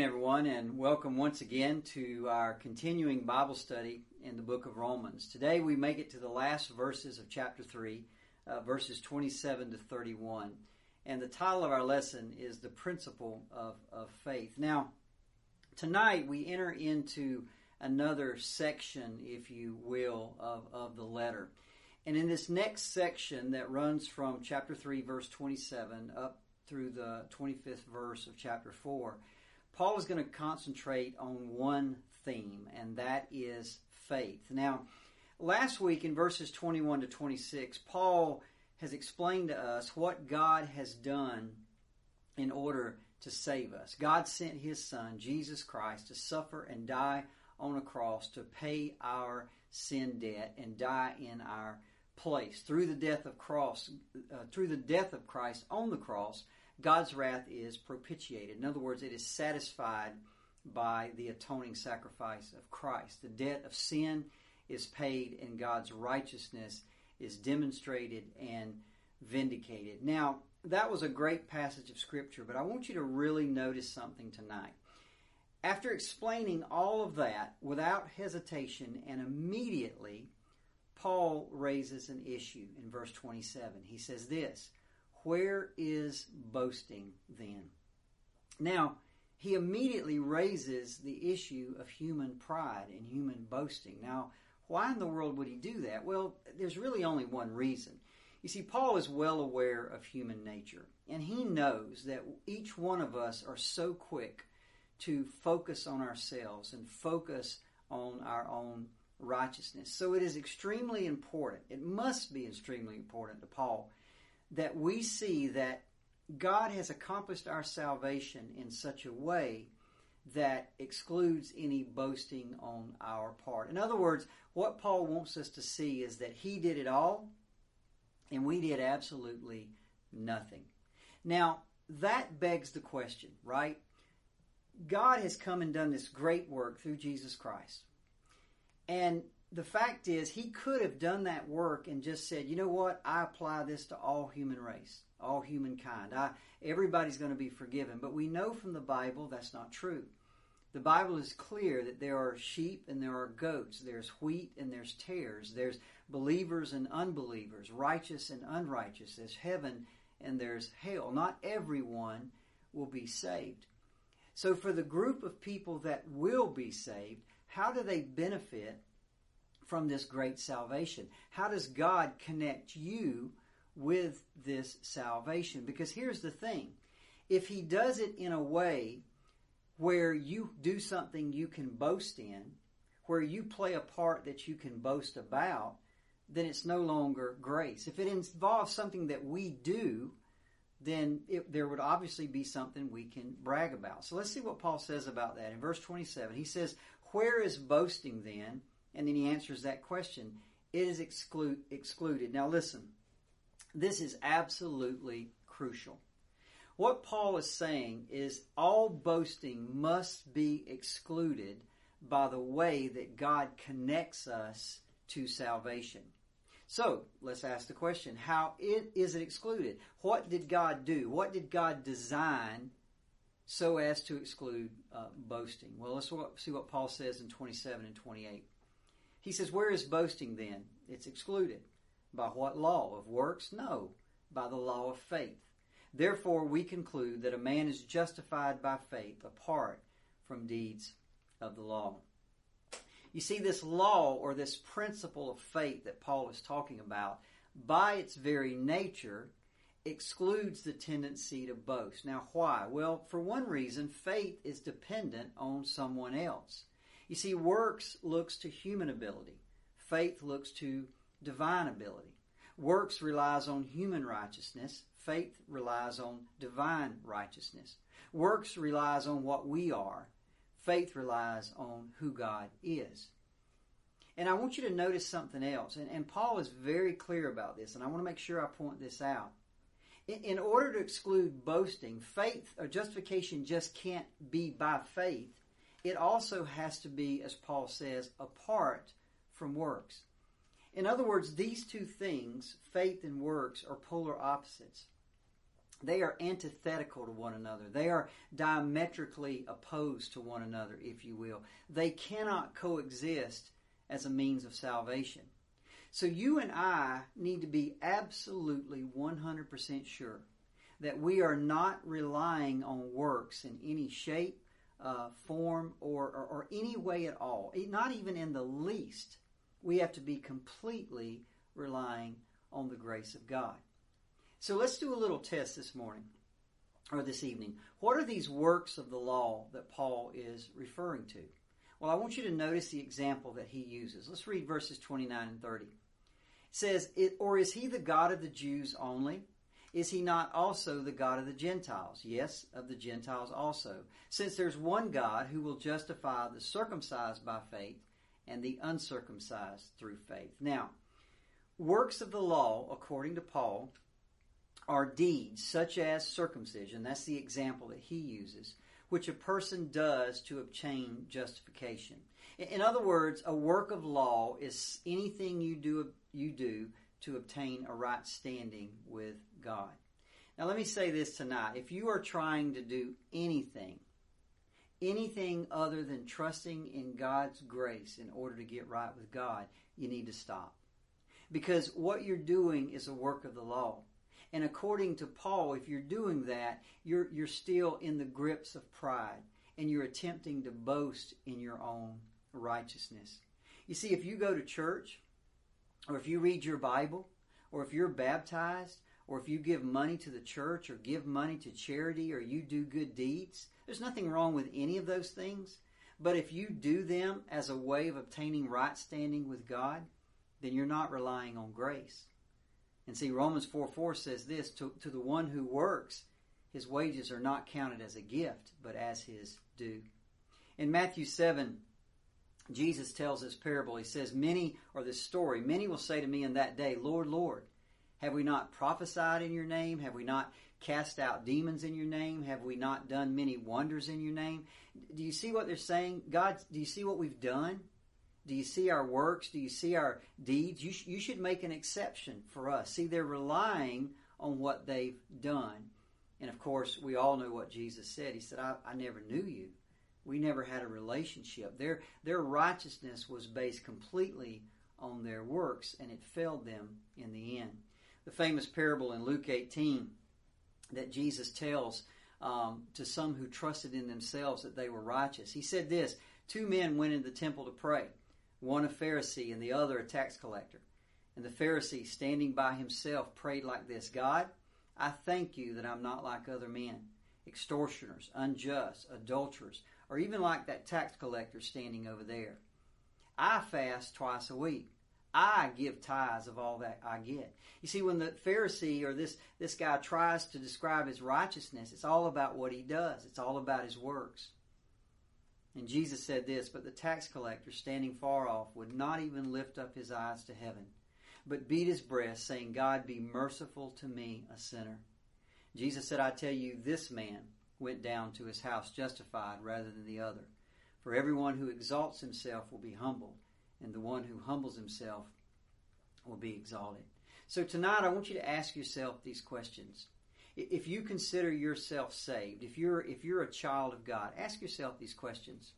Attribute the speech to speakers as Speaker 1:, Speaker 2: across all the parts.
Speaker 1: Everyone, and welcome once again to our continuing Bible study in the book of Romans. Today we make it to the last verses of chapter 3, uh, verses 27 to 31. And the title of our lesson is The Principle of, of Faith. Now, tonight we enter into another section, if you will, of, of the letter. And in this next section that runs from chapter 3, verse 27 up through the 25th verse of chapter 4, Paul is going to concentrate on one theme, and that is faith. Now, last week in verses 21 to 26, Paul has explained to us what God has done in order to save us. God sent his son, Jesus Christ, to suffer and die on a cross to pay our sin debt and die in our place. Through the death of cross, uh, through the death of Christ on the cross, God's wrath is propitiated. In other words, it is satisfied by the atoning sacrifice of Christ. The debt of sin is paid and God's righteousness is demonstrated and vindicated. Now, that was a great passage of Scripture, but I want you to really notice something tonight. After explaining all of that without hesitation and immediately, Paul raises an issue in verse 27. He says this Where is boasting then? Now, he immediately raises the issue of human pride and human boasting. Now, why in the world would he do that? Well, there's really only one reason. You see, Paul is well aware of human nature, and he knows that each one of us are so quick to focus on ourselves and focus on our own righteousness. So it is extremely important, it must be extremely important to Paul, that we see that God has accomplished our salvation in such a way that excludes any boasting on our part. In other words, what Paul wants us to see is that he did it all and we did absolutely nothing. Now, that begs the question, right? God has come and done this great work through Jesus Christ. And the fact is, he could have done that work and just said, you know what, I apply this to all human race, all humankind. I, everybody's going to be forgiven. But we know from the Bible that's not true. The Bible is clear that there are sheep and there are goats. There's wheat and there's tares. There's believers and unbelievers, righteous and unrighteous. There's heaven and there's hell. Not everyone will be saved. So, for the group of people that will be saved, how do they benefit from this great salvation? How does God connect you with this salvation? Because here's the thing if He does it in a way where you do something you can boast in, where you play a part that you can boast about, then it's no longer grace. If it involves something that we do, then it, there would obviously be something we can brag about. So let's see what Paul says about that. In verse 27, he says, Where is boasting then? And then he answers that question. It is exclude, excluded. Now listen, this is absolutely crucial. What Paul is saying is all boasting must be excluded by the way that God connects us to salvation. So let's ask the question: How it, is it excluded? What did God do? What did God design so as to exclude uh, boasting? Well, let's see what Paul says in 27 and 28. He says, "Where is boasting then? It's excluded. By what law of works? No, by the law of faith. Therefore, we conclude that a man is justified by faith apart from deeds of the law." You see, this law or this principle of faith that Paul is talking about, by its very nature, excludes the tendency to boast. Now, why? Well, for one reason, faith is dependent on someone else. You see, works looks to human ability, faith looks to divine ability. Works relies on human righteousness, faith relies on divine righteousness. Works relies on what we are, Faith relies on who God is. And I want you to notice something else. And, and Paul is very clear about this, and I want to make sure I point this out. In, in order to exclude boasting, faith or justification just can't be by faith. It also has to be, as Paul says, apart from works. In other words, these two things, faith and works, are polar opposites. they are antithetical to one another. They are diametrically opposed to one another, if you will. They cannot coexist as a means of salvation. So you and I need to be absolutely 100% sure that we are not relying on works in any shape, uh, form, or, or, or any way at all. Not even in the least. We have to be completely relying on the grace of God. So let's do a little test this morning or this evening. What are these works of the law that Paul is referring to? Well, I want you to notice the example that he uses. Let's read verses 29 and 30. It says, Or is he the God of the Jews only? Is he not also the God of the Gentiles? Yes, of the Gentiles also. Since there's one God who will justify the circumcised by faith and the uncircumcised through faith. Now, works of the law, according to Paul, are deeds such as circumcision. That's the example that he uses, which a person does to obtain justification. In other words, a work of law is anything you do you do to obtain a right standing with God. Now let me say this tonight. If you are trying to do anything, anything other than trusting in God's grace in order to get right with God, you need to stop. Because what you're doing is a work of the law. And according to Paul, if you're doing that, you're, you're still in the grips of pride and you're attempting to boast in your own righteousness. You see, if you go to church, or if you read your Bible, or if you're baptized, or if you give money to the church, or give money to charity, or you do good deeds, there's nothing wrong with any of those things. But if you do them as a way of obtaining right standing with God, then you're not relying on grace. And see, Romans 4 4 says this to, to the one who works, his wages are not counted as a gift, but as his due. In Matthew 7, Jesus tells this parable. He says, Many, or this story, many will say to me in that day, Lord, Lord, have we not prophesied in your name? Have we not cast out demons in your name? Have we not done many wonders in your name? Do you see what they're saying? God, do you see what we've done? Do you see our works? Do you see our deeds? You, sh- you should make an exception for us. See, they're relying on what they've done. And of course, we all know what Jesus said. He said, I, I never knew you. We never had a relationship. Their, their righteousness was based completely on their works, and it failed them in the end. The famous parable in Luke 18 that Jesus tells um, to some who trusted in themselves that they were righteous. He said this Two men went into the temple to pray one a Pharisee and the other a tax collector. And the Pharisee, standing by himself, prayed like this God, I thank you that I'm not like other men, extortioners, unjust, adulterers, or even like that tax collector standing over there. I fast twice a week. I give tithes of all that I get. You see, when the Pharisee or this, this guy tries to describe his righteousness, it's all about what he does. It's all about his works. And Jesus said this, but the tax collector, standing far off, would not even lift up his eyes to heaven, but beat his breast, saying, God, be merciful to me, a sinner. Jesus said, I tell you, this man went down to his house justified rather than the other. For everyone who exalts himself will be humbled, and the one who humbles himself will be exalted. So tonight I want you to ask yourself these questions if you consider yourself saved, if you're if you're a child of God, ask yourself these questions.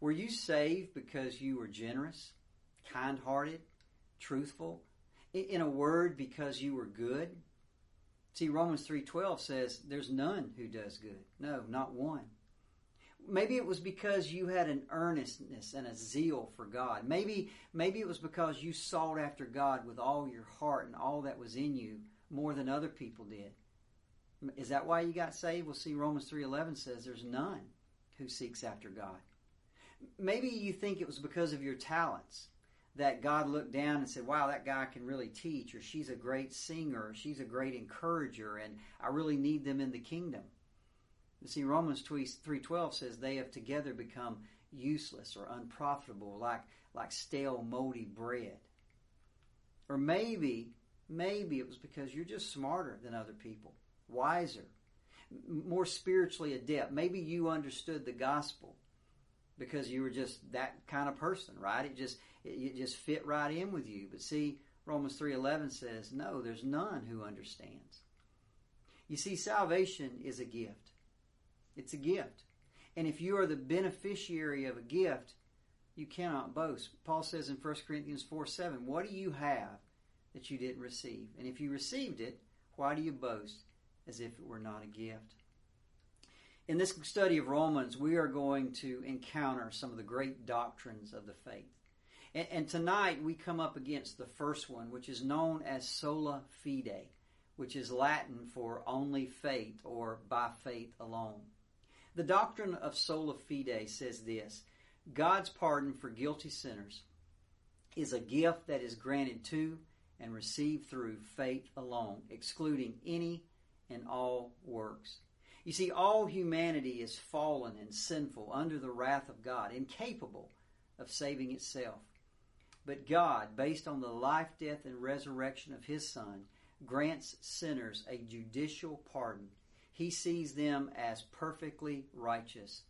Speaker 1: Were you saved because you were generous, kind-hearted, truthful? In a word, because you were good? See, Romans 3:12 says there's none who does good. No, not one. Maybe it was because you had an earnestness and a zeal for God. Maybe maybe it was because you sought after God with all your heart and all that was in you more than other people did. Is that why you got saved? Well, see, Romans 3.11 says there's none who seeks after God. Maybe you think it was because of your talents that God looked down and said, wow, that guy can really teach, or she's a great singer, or she's a great encourager, and I really need them in the kingdom. You see, Romans 3.12 says they have together become useless or unprofitable, like, like stale, moldy bread. Or maybe, maybe it was because you're just smarter than other people wiser, more spiritually adept. Maybe you understood the gospel because you were just that kind of person, right? It just it, just fit right in with you. But see, Romans 3:11 says, "No, there's none who understands." You see, salvation is a gift. It's a gift. And if you are the beneficiary of a gift, you cannot boast. Paul says in 1 Corinthians 4 7, What do you have that you didn't receive? And if you received it, why do you boast as if it were not a gift? In this study of Romans, we are going to encounter some of the great doctrines of the faith. And, and, tonight we come up against the first one, which is known as sola fide, which is Latin for only faith or by faith alone. The doctrine of sola fide says this God's pardon for guilty sinners is a gift that is granted to and received through faith alone, excluding any and all works. You see, all humanity is fallen and sinful under the wrath of God, incapable of saving itself. But God, based on the life, death, and resurrection of His Son, grants sinners a judicial pardon. He sees them as perfectly righteous.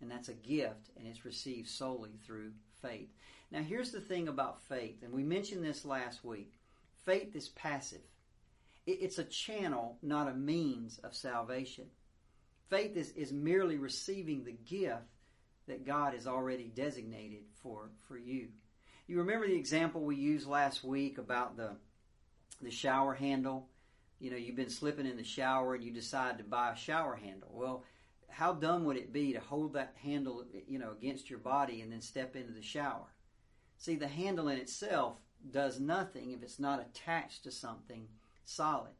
Speaker 1: And that's a gift, and it's received solely through faith. Now, here's the thing about faith, and we mentioned this last week faith is passive, it's a channel, not a means of salvation. Faith is, is merely receiving the gift that God has already designated for, for you. You remember the example we used last week about the the shower handle? You know, you've been slipping in the shower and you decide to buy a shower handle. Well, how dumb would it be to hold that handle, you know, against your body and then step into the shower? See, the handle in itself does nothing if it's not attached to something solid.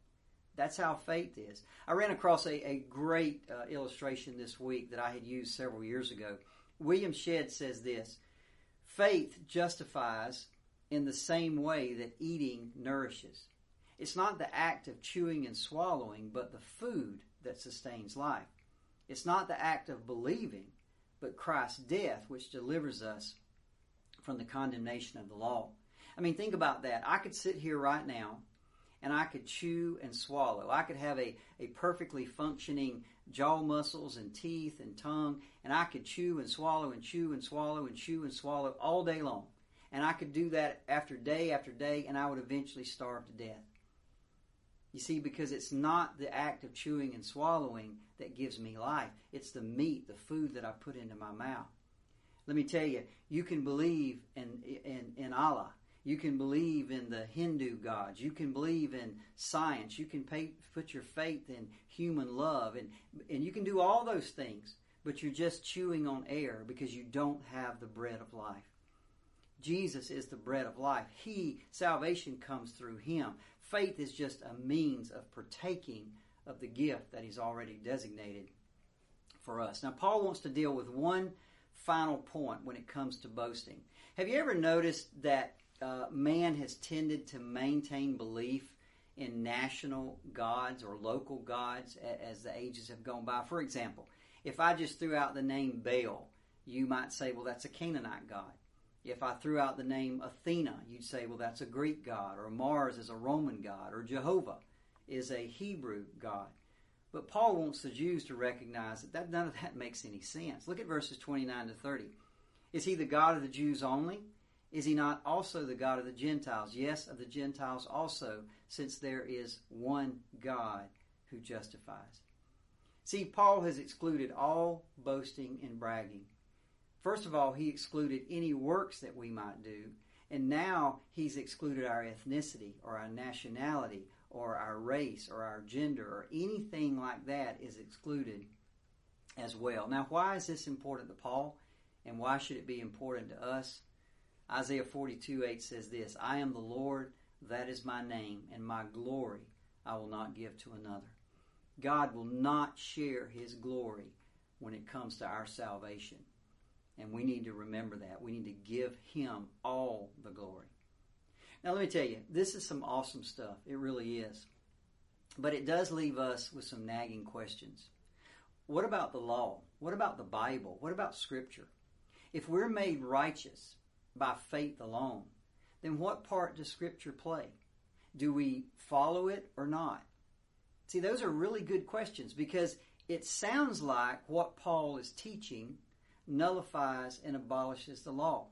Speaker 1: That's how faith is. I ran across a, a great uh, illustration this week that I had used several years ago. William Shedd says this Faith justifies in the same way that eating nourishes. It's not the act of chewing and swallowing, but the food that sustains life. It's not the act of believing, but Christ's death which delivers us from the condemnation of the law. I mean, think about that. I could sit here right now and I could chew and swallow. I could have a, a perfectly functioning jaw muscles and teeth and tongue, and I could chew and swallow and chew and swallow and chew and swallow all day long. And I could do that after day after day, and I would eventually starve to death. You see, because it's not the act of chewing and swallowing that gives me life, it's the meat, the food that I put into my mouth. Let me tell you, you can believe in, in, in Allah you can believe in the Hindu gods. You can believe in science. You can pay, put your faith in human love. And, and you can do all those things, but you're just chewing on air because you don't have the bread of life. Jesus is the bread of life. He, salvation comes through Him. Faith is just a means of partaking of the gift that He's already designated for us. Now, Paul wants to deal with one final point when it comes to boasting. Have you ever noticed that uh, man has tended to maintain belief in national gods or local gods as the ages have gone by. For example, if I just threw out the name Baal, you might say, well, that's a Canaanite god. If I threw out the name Athena, you'd say, well, that's a Greek god, or Mars is a Roman god, or Jehovah is a Hebrew god. But Paul wants the Jews to recognize that, that none of that makes any sense. Look at verses 29 to 30. Is he the God of the Jews only? Is he not also the God of the Gentiles? Yes, of the Gentiles also, since there is one God who justifies. See, Paul has excluded all boasting and bragging. First of all, he excluded any works that we might do, and now he's excluded our ethnicity or our nationality or our race or our gender or anything like that is excluded as well. Now, why is this important to Paul, and why should it be important to us? Isaiah 42 8 says this I am the Lord, that is my name, and my glory I will not give to another. God will not share his glory when it comes to our salvation. And we need to remember that. We need to give him all the glory. Now, let me tell you, this is some awesome stuff. It really is. But it does leave us with some nagging questions. What about the law? What about the Bible? What about Scripture? If we're made righteous by faith alone, then what part does Scripture play? Do we follow it or not? See, those are really good questions because it sounds like what Paul is teaching nullifies and abolishes the law.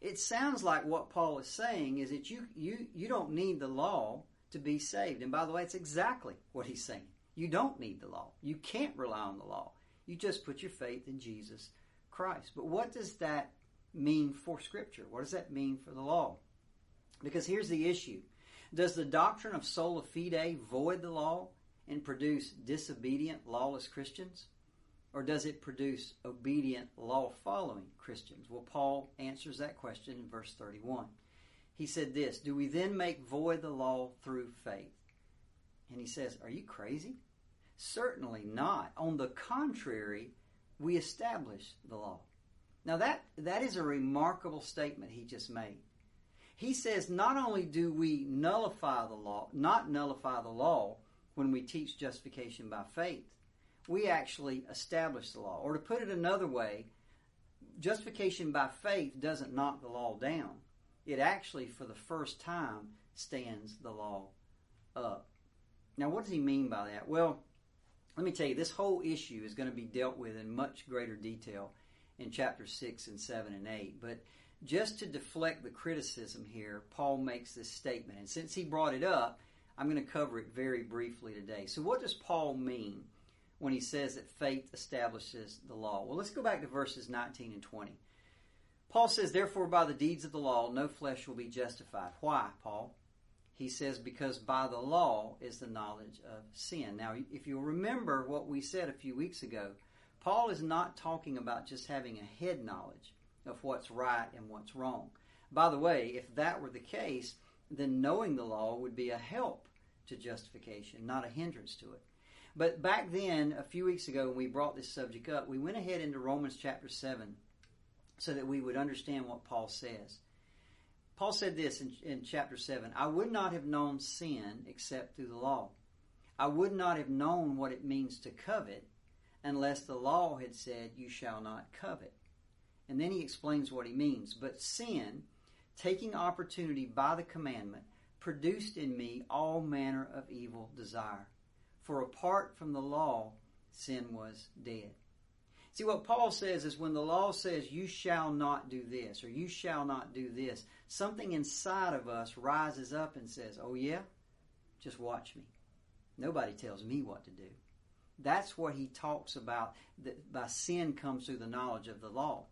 Speaker 1: It sounds like what Paul is saying is that you, you, you don't need the law to be saved. And by the way, it's exactly what he's saying. You don't need the law. You can't rely on the law. You just put your faith in Jesus Christ. But what does that mean for Scripture? What does that mean for the law? Because here's the issue Does the doctrine of sola fide void the law and produce disobedient, lawless Christians? Or does it produce obedient, law following Christians? Well, Paul answers that question in verse 31. He said this Do we then make void the law through faith? And he says, Are you crazy? Certainly not. On the contrary, we establish the law. Now that, that is a remarkable statement he just made. He says not only do we nullify the law, not nullify the law when we teach justification by faith, we actually establish the law. Or to put it another way, justification by faith doesn't knock the law down. It actually, for the first time, stands the law up. Now, what does he mean by that? Well, let me tell you, this whole issue is going to be dealt with in much greater detail in chapter 6 and 7 and 8. But just to deflect the criticism here, Paul makes this statement. And since he brought it up, I'm going to cover it very briefly today. So, what does Paul mean when he says that faith establishes the law? Well, let's go back to verses 19 and 20. Paul says, Therefore, by the deeds of the law, no flesh will be justified. Why, Paul? He says, Because by the law is the knowledge of sin. Now, if you'll remember what we said a few weeks ago, Paul is not talking about just having a head knowledge of what's right and what's wrong. By the way, if that were the case, then knowing the law would be a help to justification, not a hindrance to it. But back then, a few weeks ago, when we brought this subject up, we went ahead into Romans chapter 7 so that we would understand what Paul says. Paul said this in, in chapter 7 I would not have known sin except through the law. I would not have known what it means to covet unless the law had said, You shall not covet. And then he explains what he means. But sin, taking opportunity by the commandment, produced in me all manner of evil desire. For apart from the law, sin was dead. See, what Paul says is when the law says you shall not do this or you shall not do this, something inside of us rises up and says, Oh, yeah? Just watch me. Nobody tells me what to do. That's what he talks about that by sin comes through the knowledge of the law.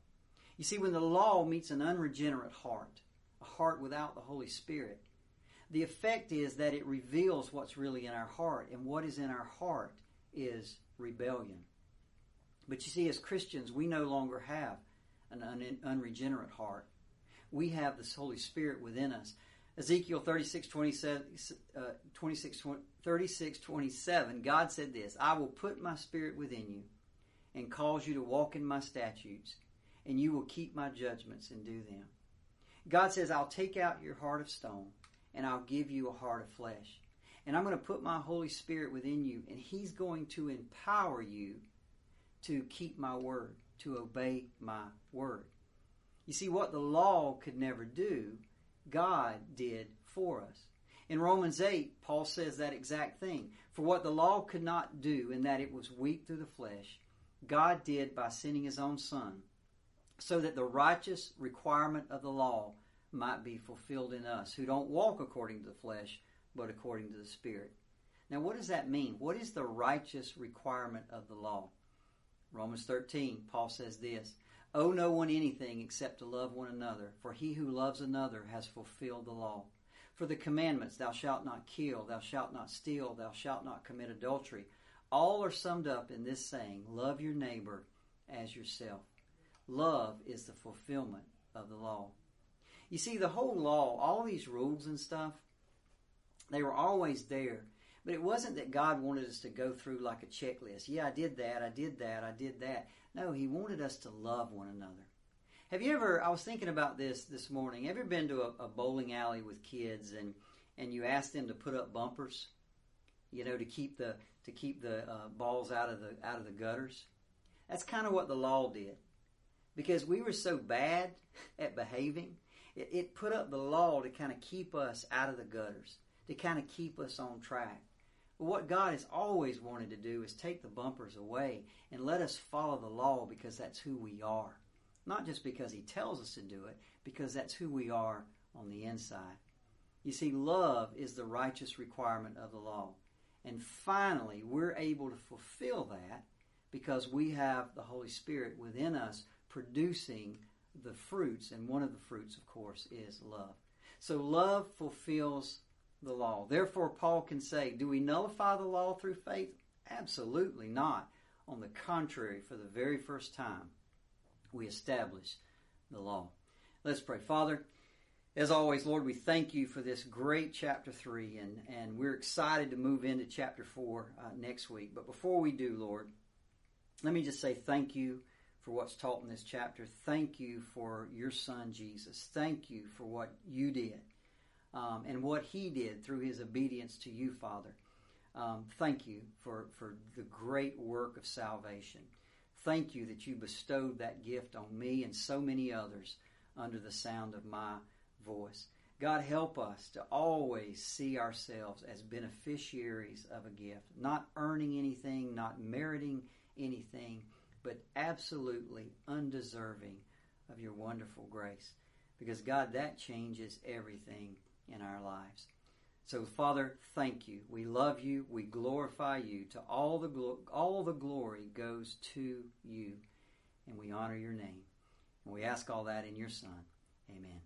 Speaker 1: You see, when the law meets an unregenerate heart, a heart without the Holy Spirit, the effect is that it reveals what's really in our heart, and what is in our heart is rebellion. But you see, as Christians, we no longer have an unregenerate heart. We have the Holy Spirit within us. Ezekiel 36 27, uh, 26, 36, 27, God said this I will put my spirit within you and cause you to walk in my statutes and you will keep my judgments and do them. God says, I'll take out your heart of stone and I'll give you a heart of flesh. And I'm going to put my Holy Spirit within you, and He's going to empower you to keep my word, to obey my word. You see, what the law could never do, God did for us. In Romans 8, Paul says that exact thing. For what the law could not do, in that it was weak through the flesh, God did by sending His own Son so that the righteous requirement of the law might be fulfilled in us who don't walk according to the flesh, but according to the Spirit. Now, what does that mean? What is the righteous requirement of the law? Romans 13, Paul says this Owe no one anything except to love one another, for he who loves another has fulfilled the law. For the commandments, thou shalt not kill, thou shalt not steal, thou shalt not commit adultery, all are summed up in this saying love your neighbor as yourself. Love is the fulfillment of the law. You see, the whole law, all these rules and stuff, they were always there. But it wasn't that God wanted us to go through like a checklist. Yeah, I did that, I did that, I did that. No, He wanted us to love one another. Have you ever, I was thinking about this this morning, ever been to a, a bowling alley with kids and, and you ask them to put up bumpers, you know, to keep the, to keep the uh, balls out of the, out of the gutters? That's kind of what the law did because we were so bad at behaving, it, it put up the law to kind of keep us out of the gutters, to kind of keep us on track. What God has always wanted to do is take the bumpers away and let us follow the law because that's who we are. Not just because He tells us to do it, because that's who we are on the inside. You see, love is the righteous requirement of the law. And finally, we're able to fulfill that because we have the Holy Spirit within us producing the fruits. And one of the fruits, of course, is love. So love fulfills the law. Therefore, Paul can say, Do we nullify the law through faith? Absolutely not. On the contrary, for the very first time, we establish the law. Let's pray. Father, as always, Lord, we thank you for this great chapter 3, and, and we're excited to move into chapter 4 uh, next week. But before we do, Lord, let me just say thank you for what's taught in this chapter. Thank you for your son, Jesus. Thank you for what you did um, and what he did through his obedience to you, Father. Um, thank you for, for the great work of salvation. Thank you that you bestowed that gift on me and so many others under the sound of my voice. God, help us to always see ourselves as beneficiaries of a gift, not earning anything, not meriting anything, but absolutely undeserving of your wonderful grace. Because, God, that changes everything in our lives. So, Father, thank you. We love you. We glorify you. To all the glo- all the glory goes to you, and we honor your name. And we ask all that in your Son. Amen.